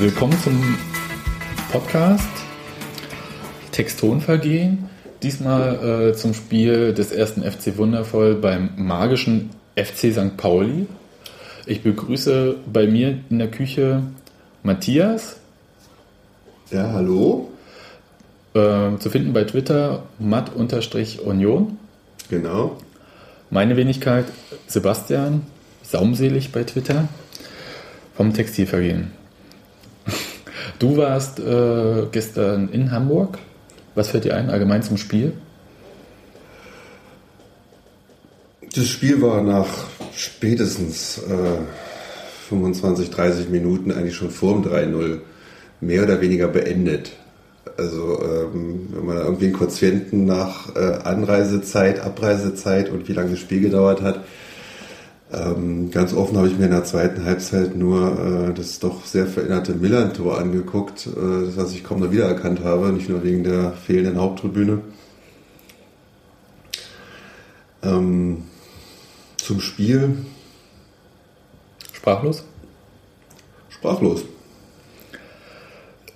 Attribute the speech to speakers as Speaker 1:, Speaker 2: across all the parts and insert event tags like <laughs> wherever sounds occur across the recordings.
Speaker 1: willkommen zum Podcast Textonvergehen. Diesmal äh, zum Spiel des ersten FC Wundervoll beim magischen FC St. Pauli. Ich begrüße bei mir in der Küche Matthias,
Speaker 2: Ja, hallo.
Speaker 1: äh, zu finden bei Twitter matt-union.
Speaker 2: Genau.
Speaker 1: Meine Wenigkeit Sebastian, saumselig bei Twitter, vom Textilvergehen. Du warst äh, gestern in Hamburg. Was fällt dir ein allgemein zum Spiel?
Speaker 2: Das Spiel war nach spätestens äh, 25, 30 Minuten eigentlich schon vor dem 3-0 mehr oder weniger beendet. Also ähm, wenn man irgendwie einen Quotienten nach äh, Anreisezeit, Abreisezeit und wie lange das Spiel gedauert hat, ähm, ganz offen habe ich mir in der zweiten Halbzeit nur äh, das doch sehr veränderte Millern-Tor angeguckt, äh, das was ich kaum noch wiedererkannt habe, nicht nur wegen der fehlenden Haupttribüne. Ähm, zum Spiel
Speaker 1: Sprachlos?
Speaker 2: sprachlos.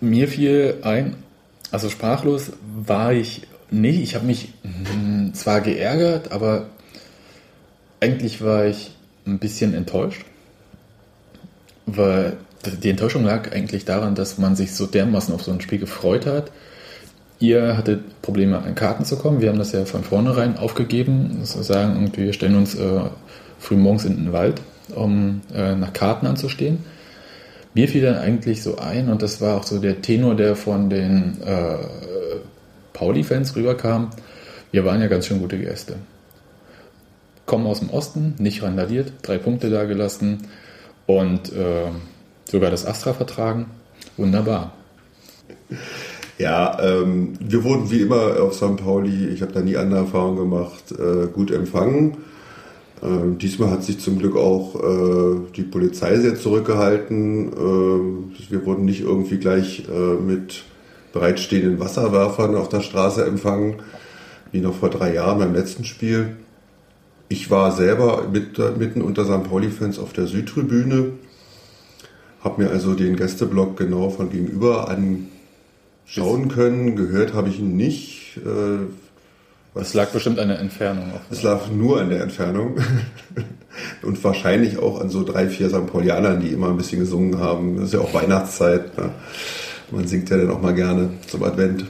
Speaker 1: Mir fiel ein, also sprachlos war ich nicht. Ich habe mich mm, zwar geärgert, aber eigentlich war ich ein bisschen enttäuscht. Weil die Enttäuschung lag eigentlich daran, dass man sich so dermaßen auf so ein Spiel gefreut hat. Ihr hattet Probleme, an Karten zu kommen. Wir haben das ja von vornherein aufgegeben. Sozusagen, und wir stellen uns äh, früh morgens in den Wald, um äh, nach Karten anzustehen. Mir fiel dann eigentlich so ein, und das war auch so der Tenor, der von den äh, Pauli-Fans rüberkam, wir waren ja ganz schön gute Gäste. Kommen aus dem Osten, nicht randaliert, drei Punkte da gelassen und äh, sogar das Astra vertragen. Wunderbar.
Speaker 2: Ja, ähm, wir wurden wie immer auf St. Pauli, ich habe da nie andere Erfahrungen gemacht, äh, gut empfangen. Ähm, diesmal hat sich zum Glück auch äh, die Polizei sehr zurückgehalten. Ähm, wir wurden nicht irgendwie gleich äh, mit bereitstehenden Wasserwerfern auf der Straße empfangen, wie noch vor drei Jahren beim letzten Spiel. Ich war selber mit, mitten unter St. Pauli-Fans auf der Südtribüne, habe mir also den Gästeblock genau von gegenüber anschauen können. Gehört habe ich ihn nicht. Äh,
Speaker 1: Das lag bestimmt an der Entfernung. Auch.
Speaker 2: es lag nur an der Entfernung <laughs> und wahrscheinlich auch an so drei, vier St. Paulianern, die immer ein bisschen gesungen haben. Das ist ja auch Weihnachtszeit. Ne? Man singt ja dann auch mal gerne zum Advent.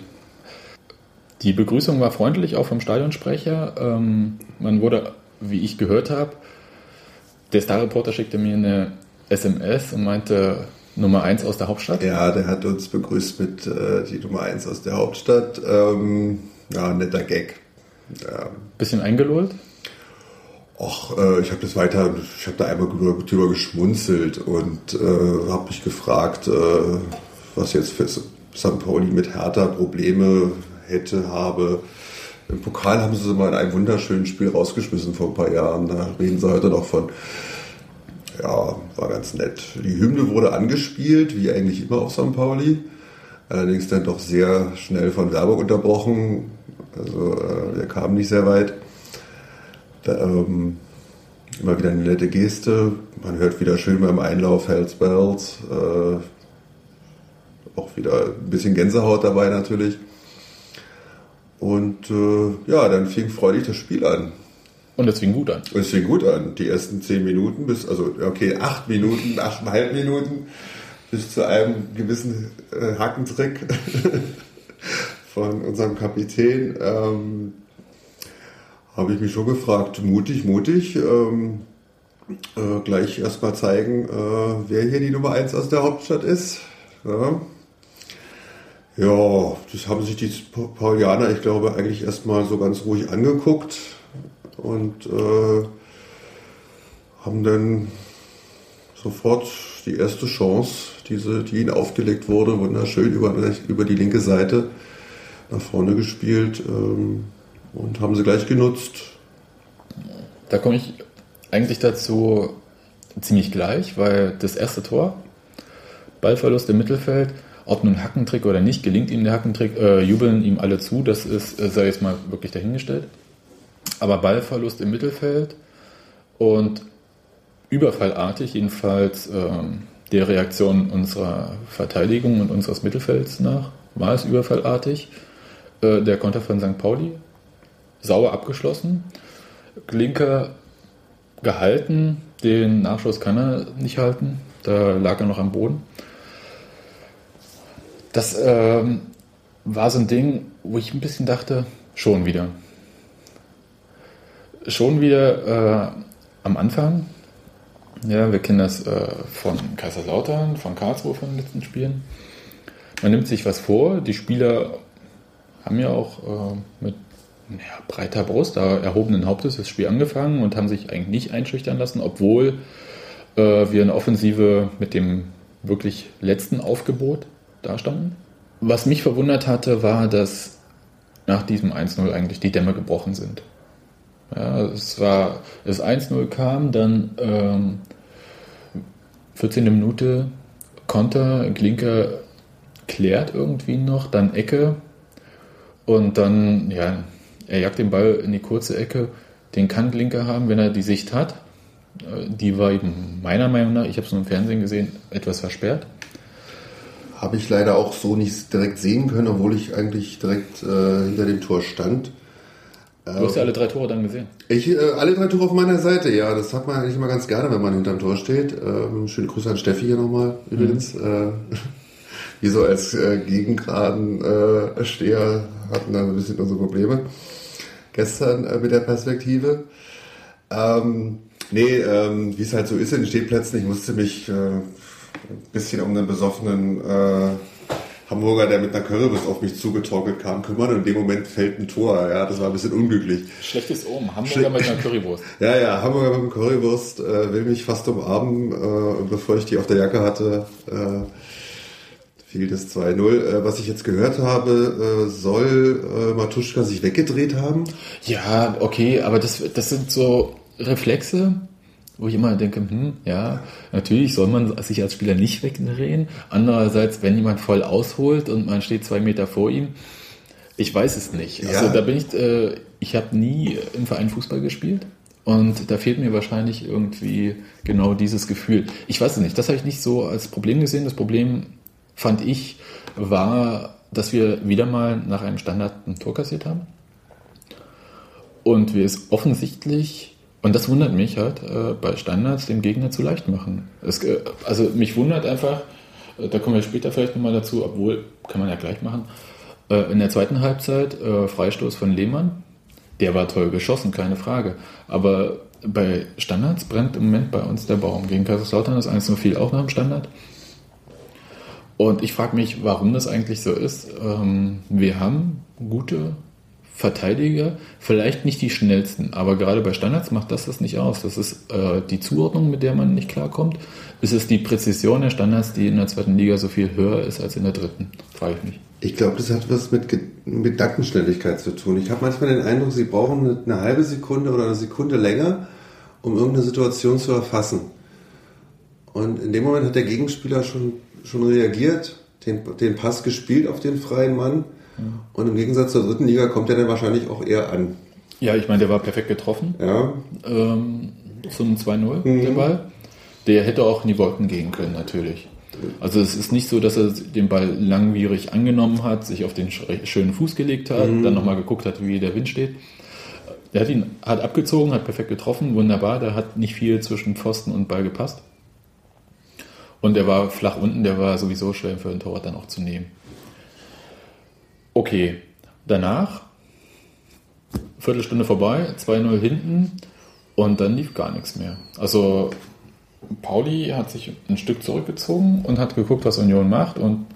Speaker 1: Die Begrüßung war freundlich, auch vom Stadionsprecher. Ähm, man wurde, wie ich gehört habe, der Star-Reporter schickte mir eine SMS und meinte Nummer 1 aus der Hauptstadt.
Speaker 2: Ja, der hat uns begrüßt mit äh, die Nummer 1 aus der Hauptstadt. Ähm, ja, netter Gag. Ja.
Speaker 1: Bisschen eingelullt.
Speaker 2: Och, äh, ich habe das weiter, ich habe da einmal drüber, geschmunzelt und äh, habe mich gefragt, äh, was jetzt für St. Pauli mit Hertha Probleme hätte, habe. Im Pokal haben sie sie mal in einem wunderschönen Spiel rausgeschmissen vor ein paar Jahren. Da reden sie heute noch von. Ja, war ganz nett. Die Hymne wurde angespielt, wie eigentlich immer auf St. Pauli. Allerdings dann doch sehr schnell von Werbung unterbrochen. Also äh, wir kamen nicht sehr weit. Da, ähm, immer wieder eine nette Geste. Man hört wieder schön beim Einlauf Hells Bells. Äh, auch wieder ein bisschen Gänsehaut dabei natürlich. Und äh, ja, dann fing freudig das Spiel an.
Speaker 1: Und das fing gut an.
Speaker 2: Und es fing gut an. Die ersten zehn Minuten bis, also okay, acht Minuten, <laughs> achteinhalb Minuten bis zu einem gewissen äh, Hackentrick <laughs> von unserem Kapitän. Ähm, habe ich mich schon gefragt, mutig, mutig, ähm, äh, gleich erstmal zeigen, äh, wer hier die Nummer 1 aus der Hauptstadt ist. Ja. ja, das haben sich die Paulianer, ich glaube, eigentlich erstmal so ganz ruhig angeguckt und äh, haben dann sofort die erste Chance, diese, die ihnen aufgelegt wurde, wunderschön über, über die linke Seite nach vorne gespielt ähm, und haben sie gleich genutzt.
Speaker 1: Da komme ich eigentlich dazu ziemlich gleich, weil das erste Tor, Ballverlust im Mittelfeld, ob nun Hackentrick oder nicht, gelingt ihm der Hackentrick, äh, jubeln ihm alle zu, das ist, äh, sei jetzt mal wirklich dahingestellt. Aber Ballverlust im Mittelfeld und überfallartig, jedenfalls ähm, der Reaktion unserer Verteidigung und unseres Mittelfelds nach, war es überfallartig. Äh, der Konter von St. Pauli, sauer abgeschlossen. Glinker gehalten, den Nachschuss kann er nicht halten, da lag er noch am Boden. Das ähm, war so ein Ding, wo ich ein bisschen dachte, schon wieder. Schon wieder äh, am Anfang. Ja, wir kennen das äh, von Kaiserslautern, von Karlsruhe von den letzten Spielen. Man nimmt sich was vor, die Spieler haben ja auch äh, mit ja, breiter Brust, erhobenen Hauptes das Spiel angefangen und haben sich eigentlich nicht einschüchtern lassen, obwohl äh, wir eine Offensive mit dem wirklich letzten Aufgebot dastanden. Was mich verwundert hatte, war, dass nach diesem 1-0 eigentlich die Dämme gebrochen sind. Ja, es war, das 1-0 kam, dann ähm, 14. Minute Konter, Klinker klärt irgendwie noch, dann Ecke und dann, ja, er jagt den Ball in die kurze Ecke. Den kann Klinker haben, wenn er die Sicht hat. Äh, die war eben meiner Meinung nach, ich habe es nur im Fernsehen gesehen, etwas versperrt.
Speaker 2: Habe ich leider auch so nicht direkt sehen können, obwohl ich eigentlich direkt äh, hinter dem Tor stand.
Speaker 1: Du hast ja alle drei Tore dann gesehen.
Speaker 2: Ich, äh, alle drei Tore auf meiner Seite, ja. Das hat man eigentlich immer ganz gerne, wenn man hinterm Tor steht. Ähm, schöne Grüße an Steffi hier nochmal übrigens. Äh, <laughs> wir so als äh, gegengeraden äh, Steher hatten da ein bisschen unsere Probleme gestern äh, mit der Perspektive. Ähm, nee, ähm, wie es halt so ist in den Stehplätzen, ich musste mich äh, ein bisschen um einen besoffenen äh, Hamburger, der mit einer Currywurst auf mich zugetorkelt kam, kümmern und in dem Moment fällt ein Tor. Ja, das war ein bisschen unglücklich.
Speaker 1: Schlechtes Omen, Hamburger mit einer Currywurst. <laughs>
Speaker 2: Ja, ja, Hamburger mit einer Currywurst äh, will mich fast umarmen äh, und bevor ich die auf der Jacke hatte, äh, fiel das 2-0. Äh, was ich jetzt gehört habe, äh, soll äh, Matuschka sich weggedreht haben.
Speaker 1: Ja, okay, aber das, das sind so Reflexe, wo ich immer denke, hm, ja, natürlich soll man sich als Spieler nicht wegdrehen. Andererseits, wenn jemand voll ausholt und man steht zwei Meter vor ihm, ich weiß es nicht. Also
Speaker 2: Ja.
Speaker 1: da bin ich, äh, ich habe nie im Verein Fußball gespielt. Und da fehlt mir wahrscheinlich irgendwie genau dieses Gefühl. Ich weiß es nicht, das habe ich nicht so als Problem gesehen. Das Problem fand ich, war, dass wir wieder mal nach einem Standard ein Tor kassiert haben. Und wir es offensichtlich, und das wundert mich halt, äh, bei Standards dem Gegner zu leicht machen. Es, äh, also mich wundert einfach, äh, da kommen wir später vielleicht nochmal dazu, obwohl, kann man ja gleich machen, äh, in der zweiten Halbzeit äh, Freistoß von Lehmann, der war toll geschossen, keine Frage. Aber bei Standards brennt im Moment bei uns der Baum. Gegen Kaiserslautern ist 1 viel auch nach dem Standard. Und ich frage mich, warum das eigentlich so ist. Ähm, wir haben gute Verteidiger, vielleicht nicht die schnellsten, aber gerade bei Standards macht das das nicht aus. Das ist äh, die Zuordnung, mit der man nicht klarkommt. Ist es die Präzision der Standards, die in der zweiten Liga so viel höher ist als in der dritten? Frage ich mich.
Speaker 2: Ich glaube, das hat was mit, Ge- mit Gedankenschnelligkeit zu tun. Ich habe manchmal den Eindruck, sie brauchen eine, eine halbe Sekunde oder eine Sekunde länger, um irgendeine Situation zu erfassen. Und in dem Moment hat der Gegenspieler schon, schon reagiert, den, den Pass gespielt auf den freien Mann. Und im Gegensatz zur dritten Liga kommt er dann wahrscheinlich auch eher an.
Speaker 1: Ja, ich meine, der war perfekt getroffen.
Speaker 2: Ja,
Speaker 1: ähm, zum 2-0, der Ball. Der hätte auch in die Wolken gehen können, natürlich. Also es ist nicht so, dass er den Ball langwierig angenommen hat, sich auf den sch- schönen Fuß gelegt hat, dann nochmal geguckt hat, wie der Wind steht. Der hat ihn hat abgezogen, hat perfekt getroffen, wunderbar. Da hat nicht viel zwischen Pfosten und Ball gepasst. Und der war flach unten, der war sowieso schwer für den Torwart dann auch zu nehmen. Okay, danach Viertelstunde vorbei, 2-0 hinten und dann lief gar nichts mehr. Also Pauli hat sich ein Stück zurückgezogen und hat geguckt, was Union macht und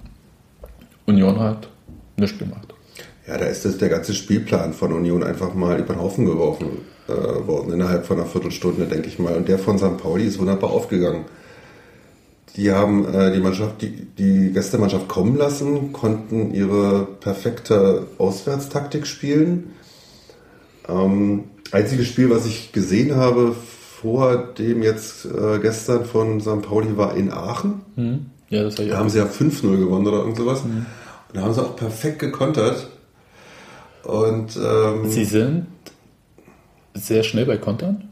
Speaker 1: Union hat nichts gemacht.
Speaker 2: Ja, da ist das der ganze Spielplan von Union einfach mal über den Haufen geworfen äh, worden, innerhalb von einer Viertelstunde, denke ich mal. Und der von St. Pauli ist wunderbar aufgegangen. Die haben äh, die Mannschaft, die, die Gästemannschaft kommen lassen, konnten ihre perfekte Auswärtstaktik spielen. Ähm, einziges Spiel, was ich gesehen habe vor dem jetzt äh, gestern von St. Pauli war in Aachen.
Speaker 1: Hm? Ja, das war ja
Speaker 2: Da haben sie ja 5-0 gewonnen oder irgend sowas. Und da haben sie auch perfekt gekontert. Und ähm,
Speaker 1: Sie sind sehr schnell bei Kontern.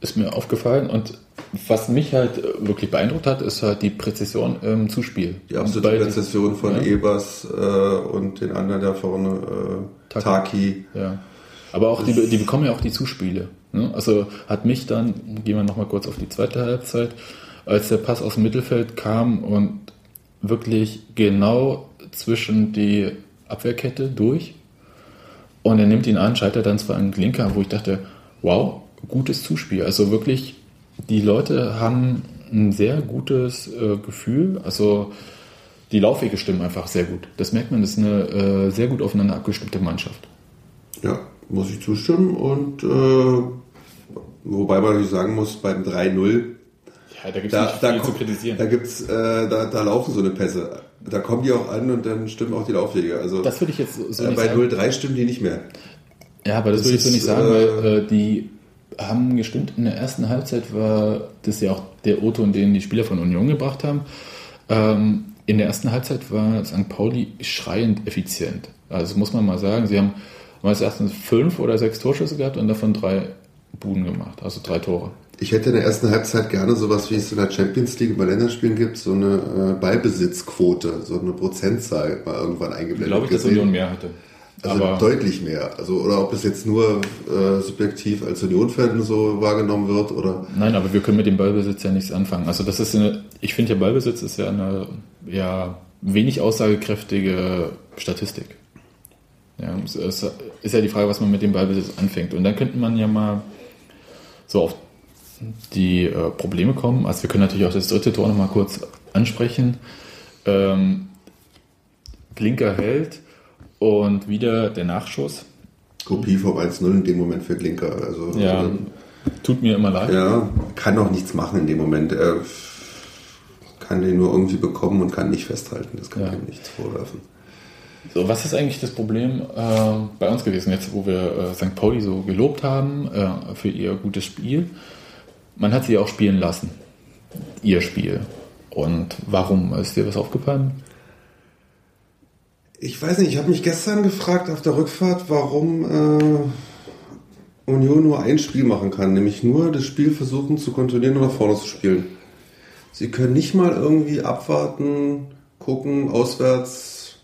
Speaker 1: Ist mir aufgefallen. Und was mich halt äh, wirklich beeindruckt hat, ist halt die Präzision im Zuspiel.
Speaker 2: die absolute Präzision von
Speaker 1: Ja.
Speaker 2: Ebers äh, und den anderen da vorne, äh,
Speaker 1: Taki.
Speaker 2: Taki.
Speaker 1: Ja. Aber auch die, die bekommen ja auch die Zuspiele. Ne? Also hat mich dann, gehen wir nochmal kurz auf die zweite Halbzeit, als der Pass aus dem Mittelfeld kam und wirklich genau zwischen die Abwehrkette durch und er nimmt ihn an, scheitert dann zwar an Glinker, wo ich dachte, wow, gutes Zuspiel. Also wirklich, die Leute haben ein sehr gutes äh, Gefühl. Also die Laufwege stimmen einfach sehr gut. Das merkt man, das ist eine äh, sehr gut aufeinander abgestimmte Mannschaft.
Speaker 2: Ja, muss ich zustimmen. Und äh, wobei man natürlich sagen muss, beim 3-0,
Speaker 1: Ja, da gibt es
Speaker 2: da, da,
Speaker 1: zu kritisieren.
Speaker 2: da gibt's, äh, da, da laufen so eine Pässe. Da kommen die auch an und dann stimmen auch die Laufwege. Also
Speaker 1: das würde ich jetzt so
Speaker 2: äh,
Speaker 1: nicht
Speaker 2: bei
Speaker 1: sagen.
Speaker 2: 0-3 stimmen die nicht mehr.
Speaker 1: Ja, aber das,
Speaker 2: Das
Speaker 1: würde ich so nicht sagen, weil äh, die haben gestimmt. In der ersten Halbzeit war das ja auch der O-Ton, den die Spieler von Union gebracht haben. Ähm, in der ersten Halbzeit war St. Pauli schreiend effizient. Also muss man mal sagen, sie haben meines Erachtens fünf oder sechs Torschüsse gehabt und davon drei Buden gemacht, also drei Tore.
Speaker 2: Ich hätte in der ersten Halbzeit gerne sowas, wie es in der Champions League bei Länderspielen gibt, so eine äh, Ballbesitzquote, so eine Prozentzahl mal irgendwann eingeblendet.
Speaker 1: Glaube ich, dass
Speaker 2: gesehen.
Speaker 1: Union mehr hatte.
Speaker 2: Also
Speaker 1: aber
Speaker 2: deutlich mehr. Also oder ob es jetzt nur äh, subjektiv als Union-Fan so wahrgenommen wird oder
Speaker 1: Nein, aber wir können mit dem Ballbesitz ja nichts anfangen. Also das ist eine, ich finde ja Ballbesitz ist ja eine ja, wenig aussagekräftige Statistik. Ja, es ist ist ja die Frage, was man mit dem Ballbesitz anfängt. Und dann könnte man ja mal so auf die äh, Probleme kommen. Also wir können natürlich auch das dritte Tor nochmal kurz ansprechen. Ähm, Klinker hält und wieder der Nachschuss.
Speaker 2: Kopie vom 1-0 in dem Moment für Klinker. Also
Speaker 1: Ja,
Speaker 2: äh,
Speaker 1: tut mir immer leid.
Speaker 2: ja, kann auch nichts machen in dem Moment. Er kann den nur irgendwie bekommen und kann nicht festhalten. Das kann
Speaker 1: Ja.
Speaker 2: ihm nichts vorwerfen.
Speaker 1: So, was ist eigentlich das Problem äh, bei uns gewesen, jetzt wo wir äh, St. Pauli so gelobt haben äh, für ihr gutes Spiel? Man hat sie auch spielen lassen, ihr Spiel. Und warum? Ist dir was aufgefallen?
Speaker 2: Ich weiß nicht, ich habe mich gestern gefragt auf der Rückfahrt, warum äh, Union nur ein Spiel machen kann, nämlich nur das Spiel versuchen zu kontrollieren und nach vorne zu spielen. Sie können nicht mal irgendwie abwarten, gucken, auswärts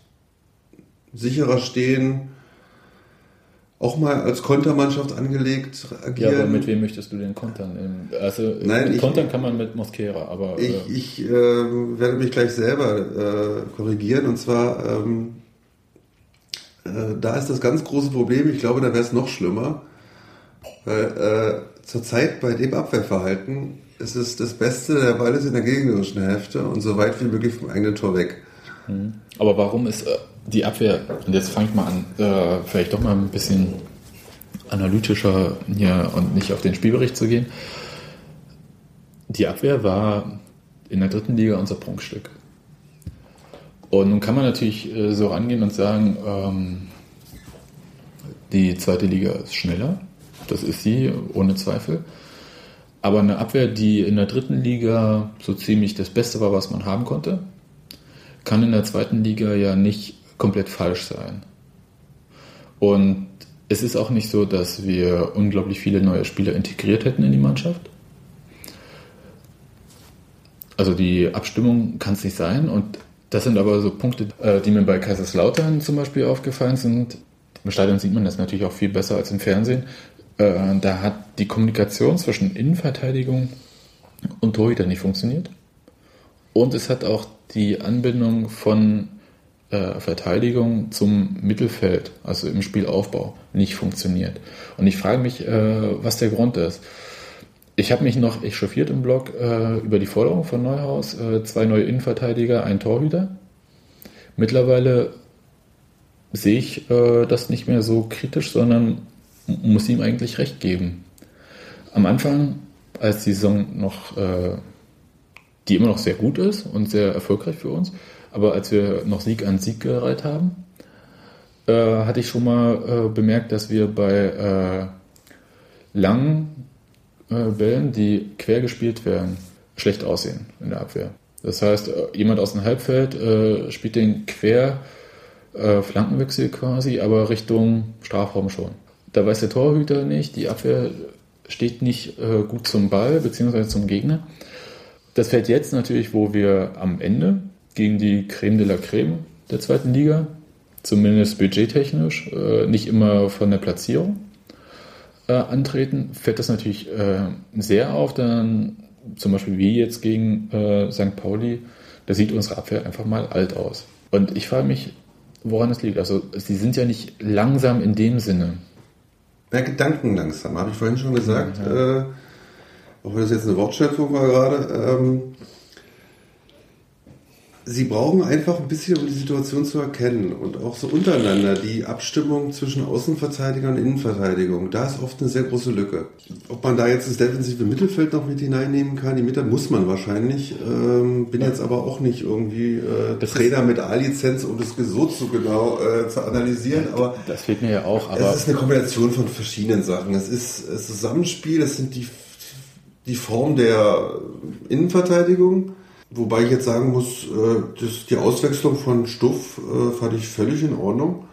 Speaker 2: sicherer stehen, auch mal als Kontermannschaft angelegt
Speaker 1: Ja,
Speaker 2: agieren.
Speaker 1: aber mit wem möchtest du den kontern? Ähm, Also
Speaker 2: Nein, ich-
Speaker 1: kontern kann man mit Mosquera, aber
Speaker 2: Ich,
Speaker 1: äh,
Speaker 2: ich äh, werde mich gleich selber äh, korrigieren und zwar ähm, äh, da ist das ganz große Problem. Ich glaube, da wäre es noch schlimmer, weil äh, zurzeit bei dem Abwehrverhalten ist es das Beste, der Ball ist in der gegnerischen Hälfte und so weit wie möglich vom eigenen Tor weg.
Speaker 1: Aber warum ist äh, die Abwehr, und jetzt fange ich mal an, äh, vielleicht doch mal ein bisschen analytischer hier und nicht auf den Spielbericht zu gehen. Die Abwehr war in der dritten Liga unser Prunkstück. Und nun kann man natürlich äh, so rangehen und sagen, ähm, die zweite Liga ist schneller. Das ist sie, ohne Zweifel. Aber eine Abwehr, die in der dritten Liga so ziemlich das Beste war, was man haben konnte, kann in der zweiten Liga ja nicht komplett falsch sein. Und es ist auch nicht so, dass wir unglaublich viele neue Spieler integriert hätten in die Mannschaft. Also die Abstimmung kann es nicht sein. Und das sind aber so Punkte, äh, die mir bei Kaiserslautern zum Beispiel aufgefallen sind. Im Stadion sieht man das natürlich auch viel besser als im Fernsehen. Äh, Da hat die Kommunikation zwischen Innenverteidigung und Torhüter nicht funktioniert. Und es hat auch die Anbindung von äh, Verteidigung zum Mittelfeld, also im Spielaufbau, nicht funktioniert. Und ich frage mich, was der Grund ist. Ich habe mich noch echauffiert im Blog äh, über die Forderung von Neuhaus, äh, zwei neue Innenverteidiger, ein Torhüter. Mittlerweile sehe ich äh, das nicht mehr so kritisch, sondern muss ihm eigentlich recht geben. Am Anfang, als die Saison noch äh, die immer noch sehr gut ist und sehr erfolgreich für uns. Aber als wir noch Sieg an Sieg gereiht haben, äh, hatte ich schon mal äh, bemerkt, dass wir bei äh, langen äh, Bällen, die quer gespielt werden, schlecht aussehen in der Abwehr. Das heißt, äh, jemand aus dem Halbfeld äh, spielt den quer äh, Flankenwechsel quasi, aber Richtung Strafraum schon. Da weiß der Torhüter nicht, die Abwehr steht nicht äh, gut zum Ball bzw. zum Gegner. Das fällt jetzt natürlich, wo wir am Ende gegen die Creme de la Creme der zweiten Liga, zumindest budgettechnisch, äh, nicht immer von der Platzierung äh, antreten, fällt das natürlich äh, sehr auf. Dann zum Beispiel wie jetzt gegen äh, St. Pauli, da sieht unsere Abwehr einfach mal alt aus. Und ich frage mich, woran es liegt. Also sie sind ja nicht langsam in dem Sinne.
Speaker 2: Ja, Gedanken langsam, habe ich vorhin schon gesagt. Äh, auch wenn das jetzt eine Wortschöpfung war gerade. Ähm, sie brauchen einfach ein bisschen, um die Situation zu erkennen und auch so untereinander die Abstimmung zwischen Außenverteidiger und Innenverteidigung. Da ist oft eine sehr große Lücke. Ob man da jetzt das defensive Mittelfeld noch mit hineinnehmen kann, die Mitte muss man wahrscheinlich. Ähm, bin jetzt aber auch nicht irgendwie äh,
Speaker 1: Das
Speaker 2: Trainer mit A-Lizenz, um das so zu genau äh, zu analysieren. Aber
Speaker 1: Das fehlt mir ja auch, aber
Speaker 2: es ist eine Kombination von verschiedenen Sachen. Es ist das Zusammenspiel, es sind die, die Form der Innenverteidigung. Wobei ich jetzt sagen muss, äh, das, die Auswechslung von Stuff äh, fand ich völlig in Ordnung.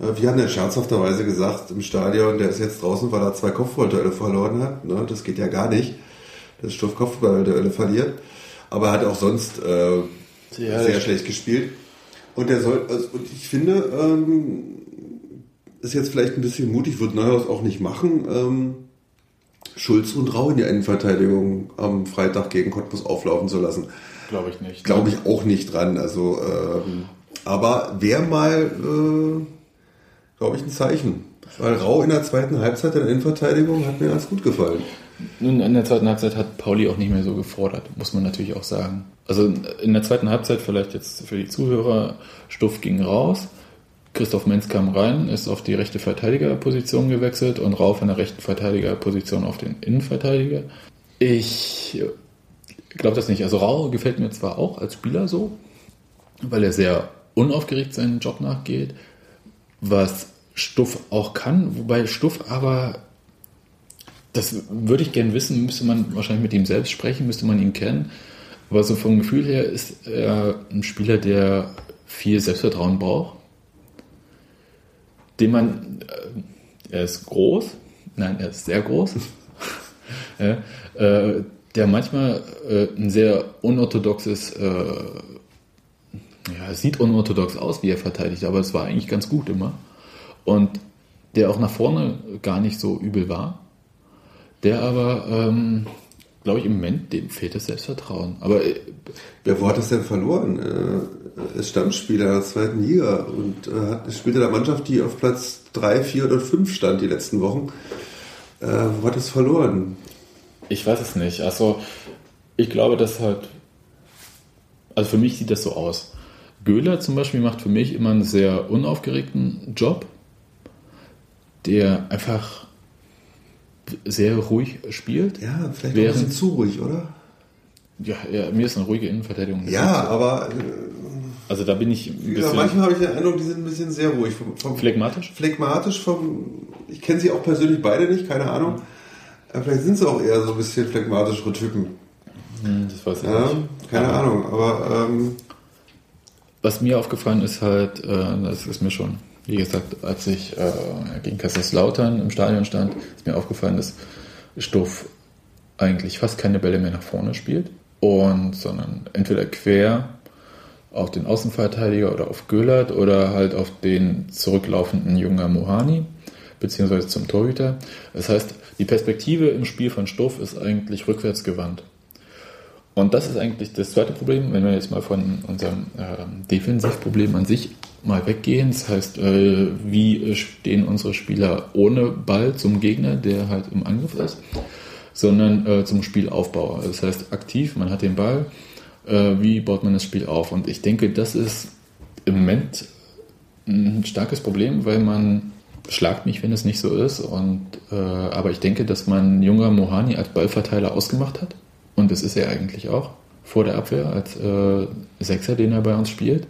Speaker 2: Äh, Wir haben ja scherzhafterweise gesagt im Stadion, der ist jetzt draußen, weil er zwei Kopfballduelle verloren hat. Ne? Das geht ja gar nicht, dass Stuff Kopfballduelle verliert. Aber er hat auch sonst äh, sehr
Speaker 1: das-
Speaker 2: schlecht gespielt. Und der soll, also, und ich finde, ähm, ist jetzt vielleicht ein bisschen mutig, wird Neuhaus auch nicht machen. Ähm, Schulz und Rau in die Innenverteidigung am Freitag gegen Cottbus auflaufen zu lassen.
Speaker 1: glaube ich nicht.
Speaker 2: Glaube ich auch nicht dran. Also, ähm, aber wäre mal, äh, glaube ich, ein Zeichen. Weil Rau in der zweiten Halbzeit in der Innenverteidigung hat mir ganz gut gefallen.
Speaker 1: Nun, in der zweiten Halbzeit hat Pauli auch nicht mehr so gefordert, muss man natürlich auch sagen. Also in der zweiten Halbzeit, vielleicht jetzt für die Zuhörer, Stuff ging raus, Christoph Menz kam rein, ist auf die rechte Verteidigerposition gewechselt und Rau von der rechten Verteidigerposition auf den Innenverteidiger. Ich glaube das nicht. Also Rau gefällt mir zwar auch als Spieler so, weil er sehr unaufgeregt seinen Job nachgeht, was Stuff auch kann, wobei Stuff aber das würde ich gerne wissen, müsste man wahrscheinlich mit ihm selbst sprechen, müsste man ihn kennen. Aber so vom Gefühl her ist er ein Spieler, der viel Selbstvertrauen braucht. Den man, äh, er ist groß, nein, er ist sehr groß, <laughs> ja, äh, der manchmal äh, ein sehr unorthodoxes, äh, ja, sieht unorthodox aus, wie er verteidigt, aber es war eigentlich ganz gut immer. Und der auch nach vorne gar nicht so übel war der aber, ähm, glaube ich, im Moment, dem fehlt das Selbstvertrauen. Aber äh,
Speaker 2: wo hat es denn verloren? Äh, ist Stammspieler der zweiten Liga und äh, spielt in der Mannschaft, die auf Platz 3, 4 oder 5 stand die letzten Wochen. Äh, wo hat es verloren?
Speaker 1: ich weiß es nicht. Also, ich glaube, dass halt, also für mich sieht das so aus. Göhler zum Beispiel macht für mich immer einen sehr unaufgeregten Job, der einfach sehr ruhig spielt.
Speaker 2: Ja, vielleicht auch ein
Speaker 1: Während-
Speaker 2: bisschen zu ruhig, oder?
Speaker 1: Ja, ja, mir ist eine ruhige Innenverteidigung.
Speaker 2: Ja, aber äh,
Speaker 1: Also da bin ich ein bisschen
Speaker 2: manchmal habe ich den Eindruck, die sind ein bisschen sehr ruhig. Vom, vom
Speaker 1: phlegmatisch.
Speaker 2: phlegmatisch vom. Ich kenne sie auch persönlich beide nicht, keine Ahnung. Aber vielleicht sind sie auch eher so ein bisschen phlegmatischere Typen.
Speaker 1: Hm, Das weiß ich
Speaker 2: Ja,
Speaker 1: nicht.
Speaker 2: keine
Speaker 1: Aber-
Speaker 2: Ahnung. Aber ähm,
Speaker 1: Was mir aufgefallen ist halt, äh, das ist mir schon, wie gesagt, als ich äh, gegen Kaiserslautern im Stadion stand, ist mir aufgefallen, dass Stoff eigentlich fast keine Bälle mehr nach vorne spielt und sondern entweder quer auf den Außenverteidiger oder auf Göllert oder halt auf den zurücklaufenden Junger Mohani beziehungsweise zum Torhüter. Das heißt, die Perspektive im Spiel von Stoff ist eigentlich rückwärts gewandt. Und das ist eigentlich das zweite Problem, wenn wir jetzt mal von unserem ähm, Defensivproblem an sich mal weggehen. Das heißt, äh, wie stehen unsere Spieler ohne Ball zum Gegner, der halt im Angriff ist, sondern äh, zum Spielaufbau. Das heißt, aktiv, man hat den Ball, äh, wie baut man das Spiel auf? Und ich denke, das ist im Moment ein starkes Problem, weil man schlagt mich, wenn es nicht so ist. Und, äh, aber ich denke, dass man junger Mohani als Ballverteiler ausgemacht hat. Und das ist er eigentlich auch vor der Abwehr als äh, Sechser, den er bei uns spielt.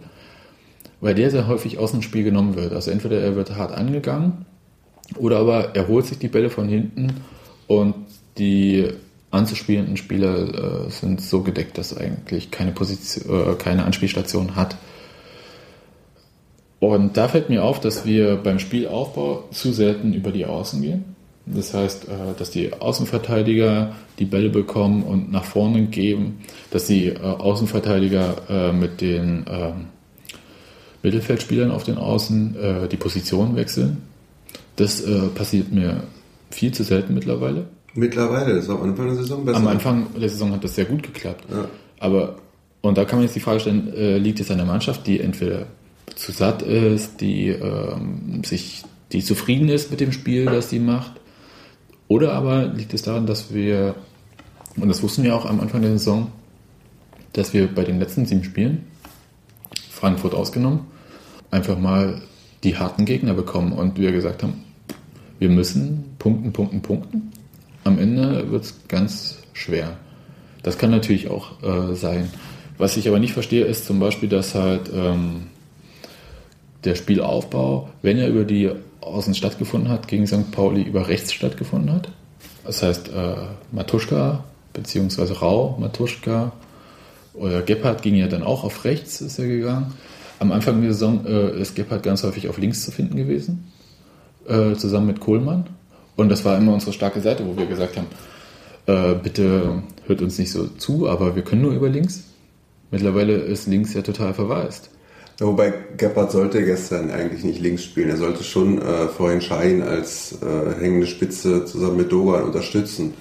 Speaker 1: Weil der sehr häufig aus dem Spiel genommen wird. Also entweder er wird hart angegangen oder aber er holt sich die Bälle von hinten und die anzuspielenden Spieler äh, sind so gedeckt, dass eigentlich keine Position, äh, keine Anspielstation hat. Und da fällt mir auf, dass wir beim Spielaufbau zu selten über die Außen gehen. Das heißt, äh, dass die Außenverteidiger die Bälle bekommen und nach vorne geben, dass die äh, Außenverteidiger äh, mit den ähm, Mittelfeldspielern auf den Außen die Position wechseln. Das passiert mir viel zu selten mittlerweile.
Speaker 2: Mittlerweile, das war am Anfang der Saison besser.
Speaker 1: Am Anfang der Saison hat das sehr gut geklappt.
Speaker 2: Ja.
Speaker 1: Aber, und da kann man jetzt die Frage stellen, liegt es an der Mannschaft, die entweder zu satt ist, die ähm, sich, die zufrieden ist mit dem Spiel, das sie macht, oder aber liegt es daran, dass wir, und das wussten wir auch am Anfang der Saison, dass wir bei den letzten sieben Spielen, Frankfurt ausgenommen, einfach mal die harten Gegner bekommen und wir gesagt haben, wir müssen punkten, punkten, punkten. Am Ende wird es ganz schwer. Das kann natürlich auch äh, sein. Was ich aber nicht verstehe, ist zum Beispiel, dass halt ähm, der Spielaufbau, wenn er über die Außen stattgefunden hat, gegen St. Pauli über rechts stattgefunden hat. Das heißt, äh, Matuschka bzw. Rau, Matuschka oder Gebhardt ging ja dann auch auf rechts, ist er gegangen. Am Anfang der Saison äh, ist Gebhardt ganz häufig auf links zu finden gewesen, äh, zusammen mit Kohlmann. Und das war immer unsere starke Seite, wo wir gesagt haben, äh, bitte hört uns nicht so zu, aber wir können nur über links. Mittlerweile ist links ja total verwaist.
Speaker 2: Ja, wobei Gebhardt sollte gestern eigentlich nicht links spielen. Er sollte schon äh, vorhin Schein als äh, hängende Spitze zusammen mit Dogan unterstützen.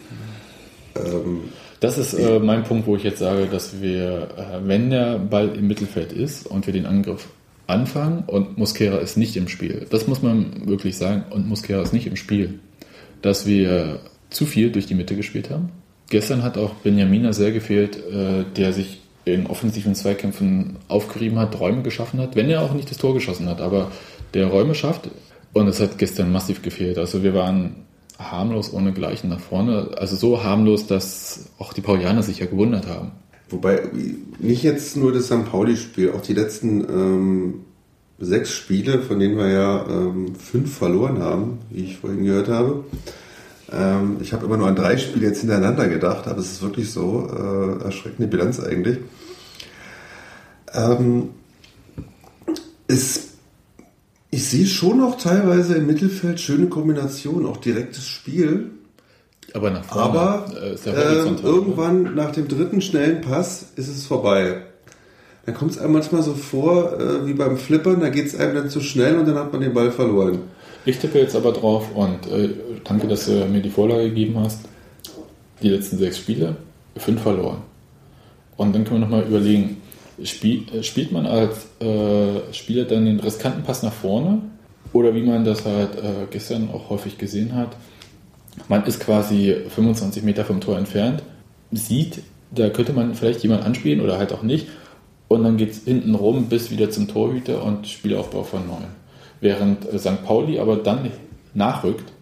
Speaker 2: Ähm,
Speaker 1: das ist äh, mein Punkt, wo ich jetzt sage, dass wir, äh, wenn der Ball im Mittelfeld ist und wir den Angriff anfangen und Mosquera ist nicht im Spiel, das muss man wirklich sagen, und Mosquera ist nicht im Spiel, dass wir zu viel durch die Mitte gespielt haben. Gestern hat auch Benjamina sehr gefehlt, äh, der sich in offensiven Zweikämpfen aufgerieben hat, Räume geschaffen hat, wenn er auch nicht das Tor geschossen hat, aber der Räume schafft. Und es hat gestern massiv gefehlt. Also wir waren harmlos ohne Gleichen nach vorne. Also so harmlos, dass auch die Paulianer sich ja gewundert haben.
Speaker 2: Wobei nicht jetzt nur das St. Pauli-Spiel, auch die letzten ähm, sechs Spiele, von denen wir ja ähm, fünf verloren haben, wie ich vorhin gehört habe. Ähm, ich habe immer nur an drei Spiele jetzt hintereinander gedacht, aber es ist wirklich so äh, erschreckende Bilanz eigentlich. Ähm, es, ich sehe schon noch teilweise im Mittelfeld schöne Kombinationen, auch direktes Spiel.
Speaker 1: Aber nach vorne
Speaker 2: Aber
Speaker 1: äh, ist der
Speaker 2: ähm,
Speaker 1: halt,
Speaker 2: irgendwann nach dem dritten schnellen Pass ist es vorbei. Dann kommt es einem manchmal so vor, äh, wie beim Flippern, da geht es einem dann zu schnell und dann hat man den Ball verloren.
Speaker 1: Ich tippe jetzt aber drauf und äh, danke, dass du mir die Vorlage gegeben hast. Die letzten sechs Spiele, fünf verloren. Und dann können wir nochmal überlegen, spiel, äh, spielt man als äh, Spieler dann den riskanten Pass nach vorne? Oder wie man das halt äh, gestern auch häufig gesehen hat, man ist quasi 25 Meter vom Tor entfernt, sieht, da könnte man vielleicht jemand anspielen oder halt auch nicht. Und dann geht es hinten rum bis wieder zum Torhüter und Spielaufbau von neuem. Während äh, St. Pauli aber dann nachrückt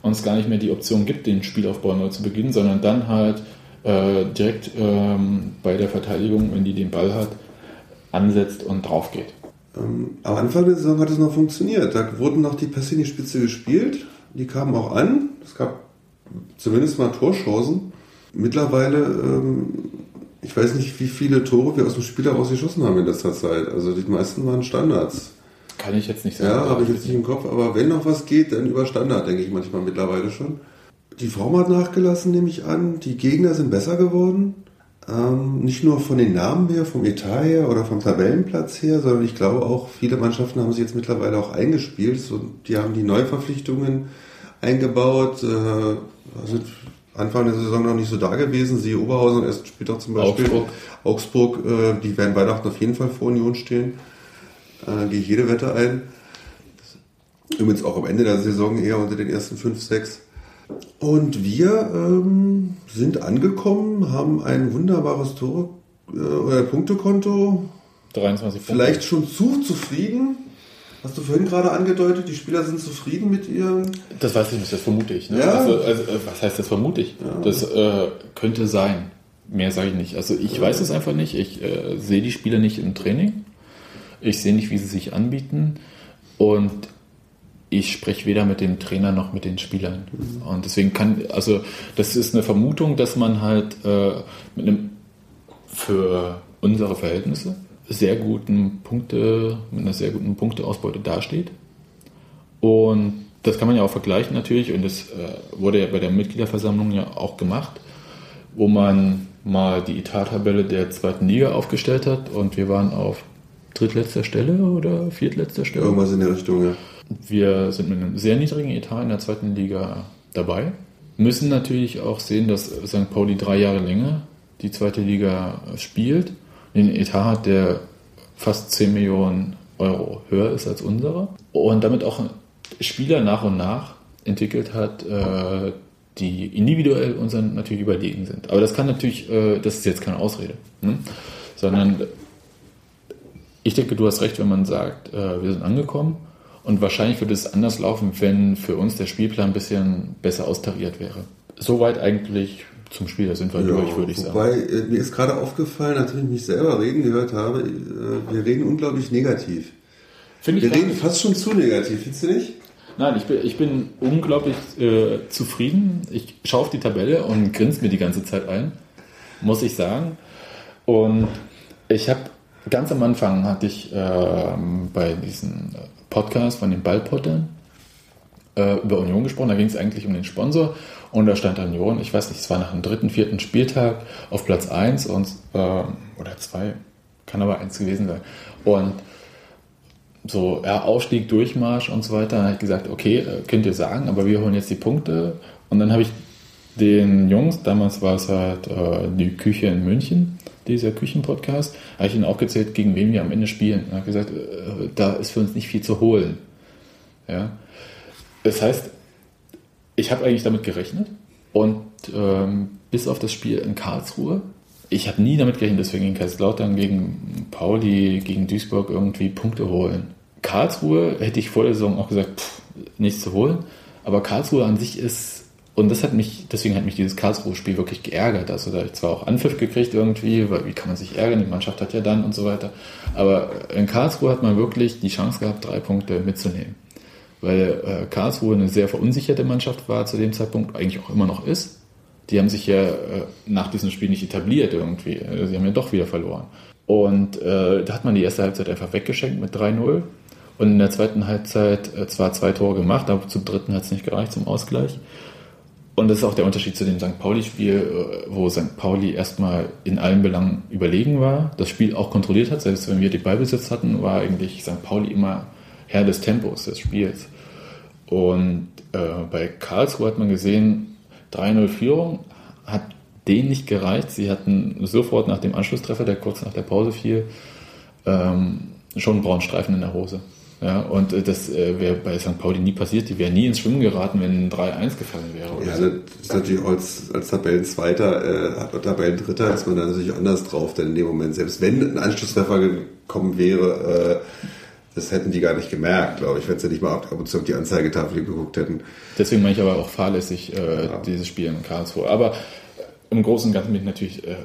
Speaker 1: und es gar nicht mehr die Option gibt, den Spielaufbau neu zu beginnen, sondern dann halt äh, direkt ähm, bei der Verteidigung, wenn die den Ball hat, ansetzt und drauf geht.
Speaker 2: Ähm, am Anfang der Saison hat es noch funktioniert. Da wurden noch die Pässe in die Spitze gespielt. Die kamen auch an. Es gab zumindest mal Torchancen. Mittlerweile, ähm, ich weiß nicht, wie viele Tore wir aus dem Spiel heraus geschossen haben in letzter Zeit. Also die meisten waren Standards.
Speaker 1: Kann ich jetzt nicht sagen.
Speaker 2: Ja, habe ich jetzt nicht im Kopf. Aber wenn noch was geht, dann über Standard, denke ich manchmal mittlerweile schon. Die Form hat nachgelassen, nehme ich an. Die Gegner sind besser geworden. Ähm, nicht nur von den Namen her, vom Etat her oder vom Tabellenplatz her, sondern ich glaube auch, viele Mannschaften haben sich jetzt mittlerweile auch eingespielt. So, die haben die Neuverpflichtungen eingebaut, äh, sind Anfang der Saison noch nicht so da gewesen. Sie Oberhausen erst später zum Beispiel.
Speaker 1: Augsburg.
Speaker 2: Augsburg, äh, die werden Weihnachten auf jeden Fall vor Union stehen. Äh, gehe ich jede Wette ein. Übrigens auch am Ende der Saison eher unter den ersten 5, 6. Und wir ähm, sind angekommen, haben ein wunderbares Tor äh, oder Punktekonto.
Speaker 1: 23 Punkte.
Speaker 2: Vielleicht schon zu zufrieden. Hast du vorhin gerade angedeutet, die Spieler sind zufrieden mit ihren.
Speaker 1: Das weiß ich nicht, das vermute ich. Ne?
Speaker 2: Ja.
Speaker 1: Also, also, äh, was heißt das vermute ich? Das äh, könnte sein. Mehr sage ich nicht. Also ich weiß es einfach nicht. Ich äh, sehe die Spieler nicht im Training. Ich sehe nicht, wie sie sich anbieten. Und ich spreche weder mit dem Trainer noch mit den Spielern. Und deswegen kann, also das ist eine Vermutung, dass man halt äh, mit einem für unsere Verhältnisse sehr guten Punkte, mit einer sehr guten Punkteausbeute dasteht. Und das kann man ja auch vergleichen natürlich, und das äh, wurde ja bei der Mitgliederversammlung ja auch gemacht, wo man mal die Etattabelle der zweiten Liga aufgestellt hat und wir waren auf drittletzter Stelle oder viertletzter Stelle.
Speaker 2: Irgendwas in der Richtung, ja.
Speaker 1: Wir sind mit einem sehr niedrigen Etat in der zweiten Liga dabei. Müssen natürlich auch sehen, dass St. Pauli drei Jahre länger die zweite Liga spielt. Den Etat hat, der fast 10 Millionen Euro höher ist als unsere. Und damit auch Spieler nach und nach entwickelt hat, äh, die individuell unseren natürlich überlegen sind. Aber das kann natürlich, äh, das ist jetzt keine Ausrede, ne? sondern ich denke, du hast recht, wenn man sagt, äh, wir sind angekommen und wahrscheinlich würde es anders laufen, wenn für uns der Spielplan ein bisschen besser austariert wäre. Soweit eigentlich zum Spiel, da sind wir durch, würde ich sagen.
Speaker 2: wobei, äh, mir ist gerade aufgefallen, nachdem ich mich selber reden gehört habe, äh, wir reden unglaublich negativ.
Speaker 1: Finde ich
Speaker 2: Wir reden fast schon zu negativ, findest du nicht?
Speaker 1: Nein, ich bin, ich bin unglaublich äh, zufrieden. Ich schaue auf die Tabelle und grinse mir die ganze Zeit ein, muss ich sagen. Und ich habe ganz am Anfang hatte ich ähm, bei diesem Podcast von den Ballpottern äh, über Union gesprochen. Da ging es eigentlich um den Sponsor und da stand Union, ich weiß nicht, es war nach dem dritten, vierten Spieltag auf Platz 1 und, ähm, oder 2, kann aber 1 gewesen sein. Und so ja, Aufstieg, Durchmarsch und so weiter. Dann habe ich gesagt, okay, äh, könnt ihr sagen, aber wir holen jetzt die Punkte. Und dann habe ich den Jungs, damals war es halt äh, die Küche in München, dieser Küchenpodcast, habe ich ihnen auch gezählt, gegen wen wir am Ende spielen. Und habe gesagt, äh, da ist für uns nicht viel zu holen. Ja. Das heißt, ich habe eigentlich damit gerechnet und ähm, bis auf das Spiel in Karlsruhe, ich habe nie damit gerechnet, dass wir gegen Kaiserslautern, gegen Pauli, gegen Duisburg irgendwie Punkte holen. Karlsruhe hätte ich vor der Saison auch gesagt, pff, nichts zu holen, aber Karlsruhe an sich ist, und das hat mich, deswegen hat mich dieses Karlsruhe-Spiel wirklich geärgert. Also da habe ich zwar auch Anpfiff gekriegt irgendwie, weil wie kann man sich ärgern, die Mannschaft hat ja dann und so weiter, aber in Karlsruhe hat man wirklich die Chance gehabt, drei Punkte mitzunehmen weil äh, Karlsruhe eine sehr verunsicherte Mannschaft war zu dem Zeitpunkt, eigentlich auch immer noch ist. Die haben sich ja äh, nach diesem Spiel nicht etabliert irgendwie. Äh, Sie haben ja doch wieder verloren. Und äh, da hat man die erste Halbzeit einfach weggeschenkt mit 3-0. Und in der zweiten Halbzeit äh, zwar zwei Tore gemacht, aber zum dritten hat es nicht gereicht zum Ausgleich. Und das ist auch der Unterschied zu dem St. Pauli-Spiel, äh, wo St. Pauli erstmal in allen Belangen überlegen war, das Spiel auch kontrolliert hat. Selbst wenn wir die Ballbesitz hatten, war eigentlich St. Pauli immer Herr des Tempos des Spiels. Und äh, bei Karlsruhe hat man gesehen, 3-0 Führung hat denen nicht gereicht. Sie hatten sofort nach dem Anschlusstreffer, der kurz nach der Pause fiel, ähm, schon einen braunen Streifen in der Hose. Ja, und äh, das äh, wäre bei St. Pauli nie passiert. Die wären nie ins Schwimmen geraten, wenn ein 3-1 gefallen wäre.
Speaker 2: Ja,
Speaker 1: so.
Speaker 2: das ist natürlich als, als Tabellenzweiter, äh, Tabellendritter ist man da natürlich anders drauf, denn in dem Moment, selbst wenn ein Anschlusstreffer gekommen wäre, äh, das hätten die gar nicht gemerkt, glaube ich, wenn sie nicht mal ab und zu auf die Anzeigetafel geguckt hätten.
Speaker 1: Deswegen meine ich aber auch fahrlässig äh, dieses Spiel in Karlsruhe. Aber äh, im Großen und Ganzen bin ich natürlich äh,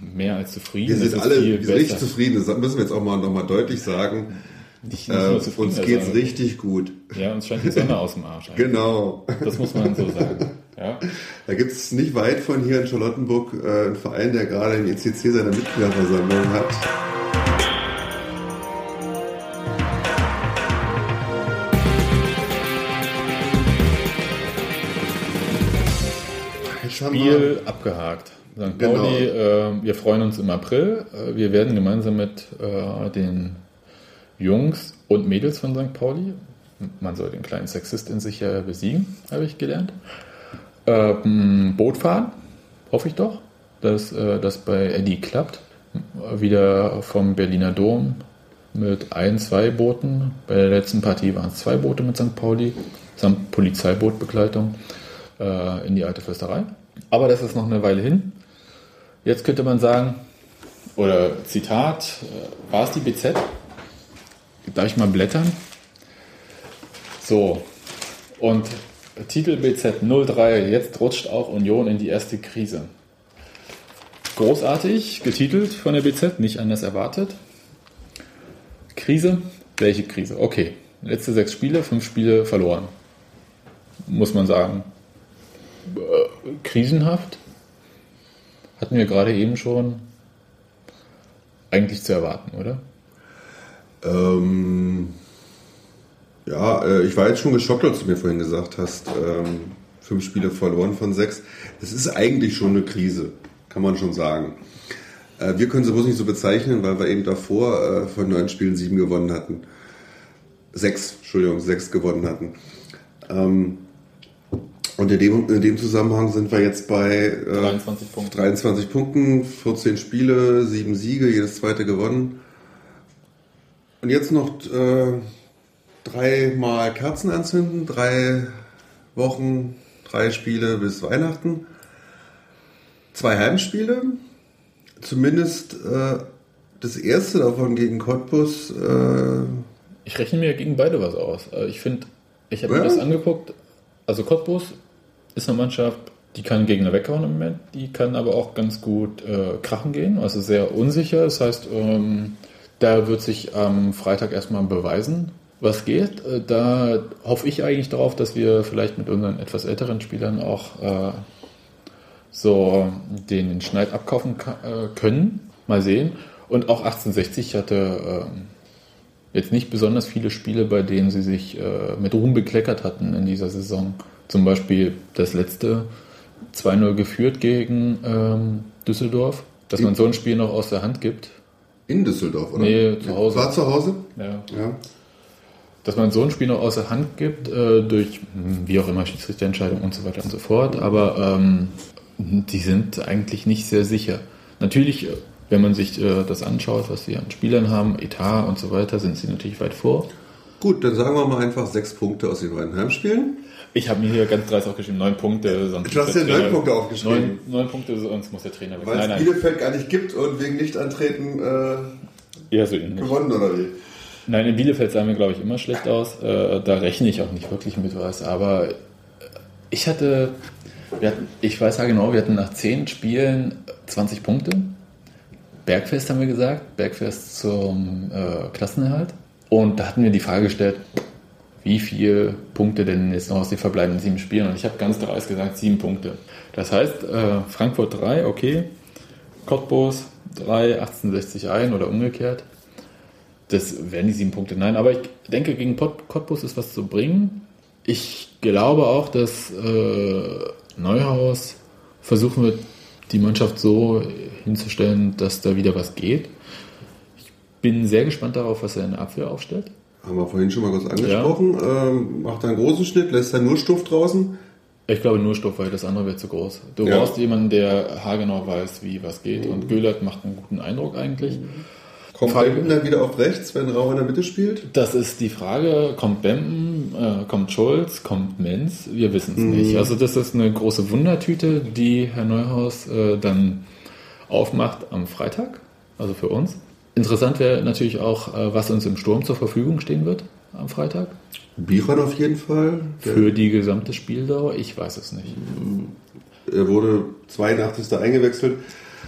Speaker 1: mehr als zufrieden.
Speaker 2: Wir sind alle wir sind zufrieden, das müssen wir jetzt auch mal nochmal deutlich sagen.
Speaker 1: Nicht, nicht
Speaker 2: Äh, uns geht's
Speaker 1: also,
Speaker 2: richtig gut.
Speaker 1: Ja, uns scheint die Sonne aus dem Arsch. eigentlich.
Speaker 2: Genau.
Speaker 1: Das muss man so sagen. Ja.
Speaker 2: Da gibt es nicht weit von hier in Charlottenburg äh, einen Verein, der gerade im ECC seine Mitgliederversammlung hat.
Speaker 1: Spiel abgehakt. St.
Speaker 2: Genau.
Speaker 1: Pauli, äh, wir freuen uns im April. Äh, wir werden gemeinsam mit äh, den Jungs und Mädels von St. Pauli, man soll den kleinen Sexist in sich ja besiegen, habe ich gelernt, ähm, Boot fahren, hoffe ich doch, dass äh, das bei Eddie klappt. Wieder vom Berliner Dom mit ein, zwei Booten. Bei der letzten Partie waren es zwei Boote mit St. Pauli, samt Polizeibootbegleitung äh, in die alte Fürsterei. Aber das ist noch eine Weile hin. Jetzt könnte man sagen, oder Zitat, äh, war es die BZ? Darf ich mal blättern? So, und Titel BZ 03, jetzt rutscht auch Union in die erste Krise. Großartig getitelt von der BZ, nicht anders erwartet. Krise? Welche Krise? Okay, Letzte sechs Spiele, fünf Spiele verloren. Muss man sagen. Äh, krisenhaft. Hatten wir gerade eben schon eigentlich zu erwarten, oder?
Speaker 2: Ähm, ja, äh, ich war jetzt schon geschockt, als du mir vorhin gesagt hast, ähm, fünf Spiele verloren von sechs. Das ist eigentlich schon eine Krise, kann man schon sagen. Äh, wir können sie bloß nicht so bezeichnen, weil wir eben davor äh, von neun Spielen sieben gewonnen hatten. Sechs, Entschuldigung, sechs gewonnen hatten. Ähm, und in dem, in dem Zusammenhang sind wir jetzt bei äh,
Speaker 1: 23 Punkte.
Speaker 2: 23 Punkten, 14 Spiele, sieben Siege, jedes zweite gewonnen. Und jetzt noch äh, dreimal Kerzen anzünden, drei Wochen, drei Spiele bis Weihnachten. Zwei Heimspiele. Zumindest äh, das erste davon gegen Cottbus. Äh,
Speaker 1: Ich rechne mir gegen beide was aus. Äh, Ich finde, ich habe
Speaker 2: Ja?
Speaker 1: mir das angeguckt. Also Cottbus ist eine Mannschaft, die kann Gegner weghauen im Moment, die kann aber auch ganz gut äh, krachen gehen, also sehr unsicher. Das heißt, ähm, da wird sich am Freitag erstmal beweisen, was geht. Äh, da hoffe ich eigentlich darauf, dass wir vielleicht mit unseren etwas älteren Spielern auch äh, so den Schneid abkaufen ka- äh, können. Mal sehen. Und auch 1860 hatte ähm, jetzt nicht besonders viele Spiele, bei denen sie sich äh, mit Ruhm bekleckert hatten in dieser Saison. Zum Beispiel das letzte 2-0 geführt gegen ähm, Düsseldorf, dass man so ein Spiel noch aus der Hand gibt.
Speaker 2: In Düsseldorf, oder?
Speaker 1: Nee, zu Hause.
Speaker 2: War zu Hause?
Speaker 1: Ja.
Speaker 2: Ja.
Speaker 1: Dass man so ein Spiel noch aus der Hand gibt, äh, durch hm, wie auch immer Schiedsrichterentscheidung und so weiter und so fort. Aber ähm, die sind eigentlich nicht sehr sicher. Natürlich, äh, wenn man sich äh, das anschaut, was sie an Spielern haben, Etat und so weiter, sind sie natürlich weit vor.
Speaker 2: Gut, dann sagen wir mal einfach sechs Punkte aus den beiden Heimspielen.
Speaker 1: Ich habe mir hier ganz dreist aufgeschrieben, neun Punkte. Sonst
Speaker 2: Du hast dir neun Punkte aufgeschrieben.
Speaker 1: Neun, neun Punkte, sonst muss der Trainer weg.
Speaker 2: Weil
Speaker 1: Nein,
Speaker 2: es
Speaker 1: nein,
Speaker 2: Bielefeld gar nicht gibt und wegen Nichtantreten äh,
Speaker 1: eher so
Speaker 2: gewonnen, oder wie?
Speaker 1: Nein, in Bielefeld sahen wir, glaube ich, immer schlecht aus. Äh, da rechne ich auch nicht wirklich mit was. Aber ich hatte, hatten, ich weiß ja genau, wir hatten nach zehn Spielen 20 Punkte. Bergfest haben wir gesagt, Bergfest zum äh, Klassenerhalt. Und da hatten wir die Frage gestellt, wie viele Punkte denn jetzt noch aus den verbleibenden sieben Spielen? Und ich habe ganz dreist gesagt, sieben Punkte. Das heißt, äh, Frankfurt 3, okay, Cottbus 3, 1860 ein oder umgekehrt. Das wären die sieben Punkte. Nein, aber ich denke, gegen Pot Cottbus ist was zu bringen. Ich glaube auch, dass äh, Neuhaus versuchen wird, die Mannschaft so hinzustellen, dass da wieder was geht. Bin sehr gespannt darauf, was er in der Abwehr aufstellt.
Speaker 2: Haben wir vorhin schon mal kurz angesprochen. Ähm, macht einen großen Schnitt, lässt er nur Stuff draußen.
Speaker 1: Ich glaube nur Stoff, weil das andere wäre zu groß. Du
Speaker 2: Ja.
Speaker 1: brauchst jemanden, der haargenau weiß, wie was geht. Und Göhlert macht einen guten Eindruck eigentlich.
Speaker 2: Kommt
Speaker 1: Frage-
Speaker 2: Benten dann wieder auf rechts, wenn Rau in der Mitte spielt?
Speaker 1: Das ist die Frage, kommt Bempen, äh, kommt Schulz, kommt Menz? Wir wissen es nicht. Also das ist eine große Wundertüte, die Herr Neuhaus äh, dann aufmacht am Freitag, also für uns. Interessant wäre natürlich auch, äh, was uns im Sturm zur Verfügung stehen wird am Freitag.
Speaker 2: Bichon auf jeden Fall.
Speaker 1: Für die gesamte Spieldauer, ich weiß es nicht.
Speaker 2: er wurde 82. eingewechselt.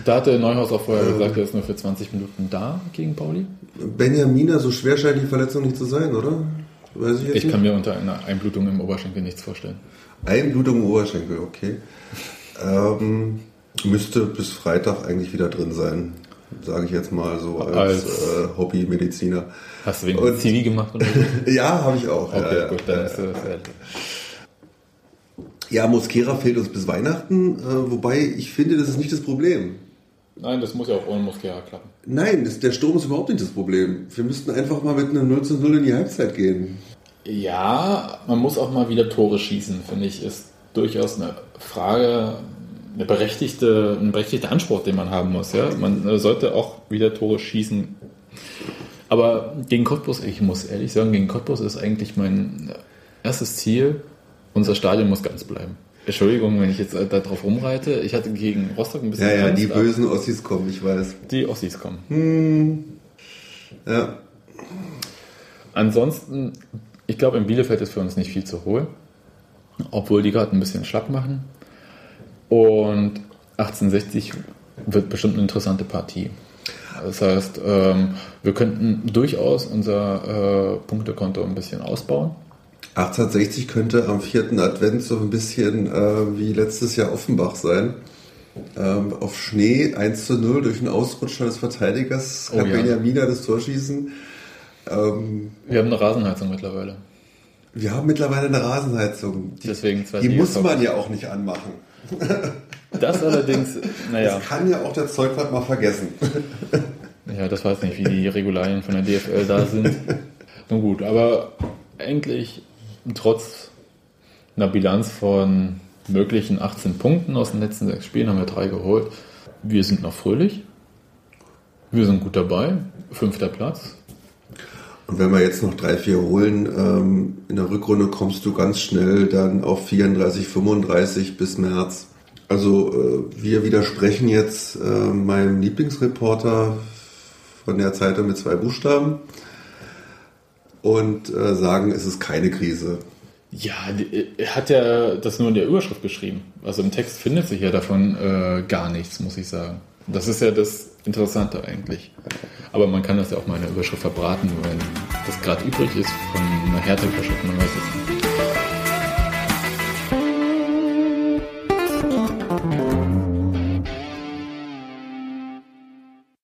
Speaker 1: Da hatte Neuhaus auch vorher gesagt, er ist nur für 20 Minuten da gegen Pauli.
Speaker 2: Benjamina, so schwer scheint die Verletzung nicht zu sein, oder? Weiß ich jetzt
Speaker 1: Ich
Speaker 2: nicht.
Speaker 1: kann mir unter einer Einblutung im Oberschenkel nichts vorstellen.
Speaker 2: Einblutung im Oberschenkel, okay. Ähm, müsste bis Freitag eigentlich wieder drin sein, sage ich jetzt mal so als,
Speaker 1: Als-
Speaker 2: äh, Hobbymediziner.
Speaker 1: Hast du wegen
Speaker 2: Und-
Speaker 1: Zivi gemacht oder so? <laughs>
Speaker 2: Ja, habe ich auch.
Speaker 1: Okay,
Speaker 2: ja,
Speaker 1: gut,
Speaker 2: ja,
Speaker 1: dann
Speaker 2: ja.
Speaker 1: ist das.
Speaker 2: Ja, Mosquera fehlt uns bis Weihnachten, äh, wobei ich finde, das ist nicht das Problem.
Speaker 1: Nein, das muss ja auch ohne Mosquera klappen.
Speaker 2: Nein, das, der Sturm ist überhaupt nicht das Problem. Wir müssten einfach mal mit einem 0 zu 0 in die Halbzeit gehen.
Speaker 1: Ja, man muss auch mal wieder Tore schießen, finde ich, ist durchaus eine Frage, eine berechtigte, ein berechtigter Anspruch, den man haben muss. Ja? Man äh, sollte auch wieder Tore schießen. Aber gegen Cottbus, ich muss ehrlich sagen, gegen Cottbus ist eigentlich mein erstes Ziel, unser Stadion muss ganz bleiben. Entschuldigung, wenn ich jetzt äh, darauf rumreite. Ich hatte gegen Rostock ein bisschen
Speaker 2: Ja, ja, die bösen Ossis kommen, ich weiß.
Speaker 1: die Ossis kommen.
Speaker 2: Ja,
Speaker 1: Ansonsten, ich glaube, in Bielefeld ist für uns nicht viel zu holen, obwohl die gerade ein bisschen schlapp machen. Und 1860 wird bestimmt eine interessante Partie. Das heißt, ähm, wir könnten durchaus unser äh, Punktekonto ein bisschen ausbauen.
Speaker 2: 1860 könnte am vierten Advent so ein bisschen äh, wie letztes Jahr Offenbach sein. Ähm, auf Schnee 1 zu 0 durch einen Ausrutscher des Verteidigers kann
Speaker 1: Oh ja.
Speaker 2: Benjamina das Tor schießen. Ähm,
Speaker 1: Wir haben eine Rasenheizung mittlerweile.
Speaker 2: wir haben mittlerweile eine Rasenheizung. Die,
Speaker 1: Deswegen zwei
Speaker 2: die muss man ja auch nicht anmachen. <laughs>
Speaker 1: Das allerdings, naja,
Speaker 2: Das kann ja auch der Zeugwart mal vergessen. <laughs>
Speaker 1: ja, das weiß nicht, wie die Regularien von der DFL da sind. Nun gut, aber eigentlich trotz einer Bilanz von möglichen 18 Punkten aus den letzten sechs Spielen haben wir drei geholt. Wir sind noch fröhlich. Wir sind gut dabei. Fünfter Platz.
Speaker 2: Und wenn wir jetzt noch drei, vier holen, ähm, in der Rückrunde kommst du ganz schnell dann auf 34, 35 bis März. Also äh, wir widersprechen jetzt äh, meinem Lieblingsreporter von der Zeitung mit zwei Buchstaben und äh, sagen, es ist keine Krise.
Speaker 1: Ja, die- er hat ja das nur in der Überschrift geschrieben. Also im Text findet sich ja davon äh, gar nichts, muss ich sagen. Das ist ja das Interessante eigentlich. Aber man kann das ja auch mal in der Überschrift verbraten, wenn das gerade übrig ist von einer Härteüberschrift, man weiß es nicht.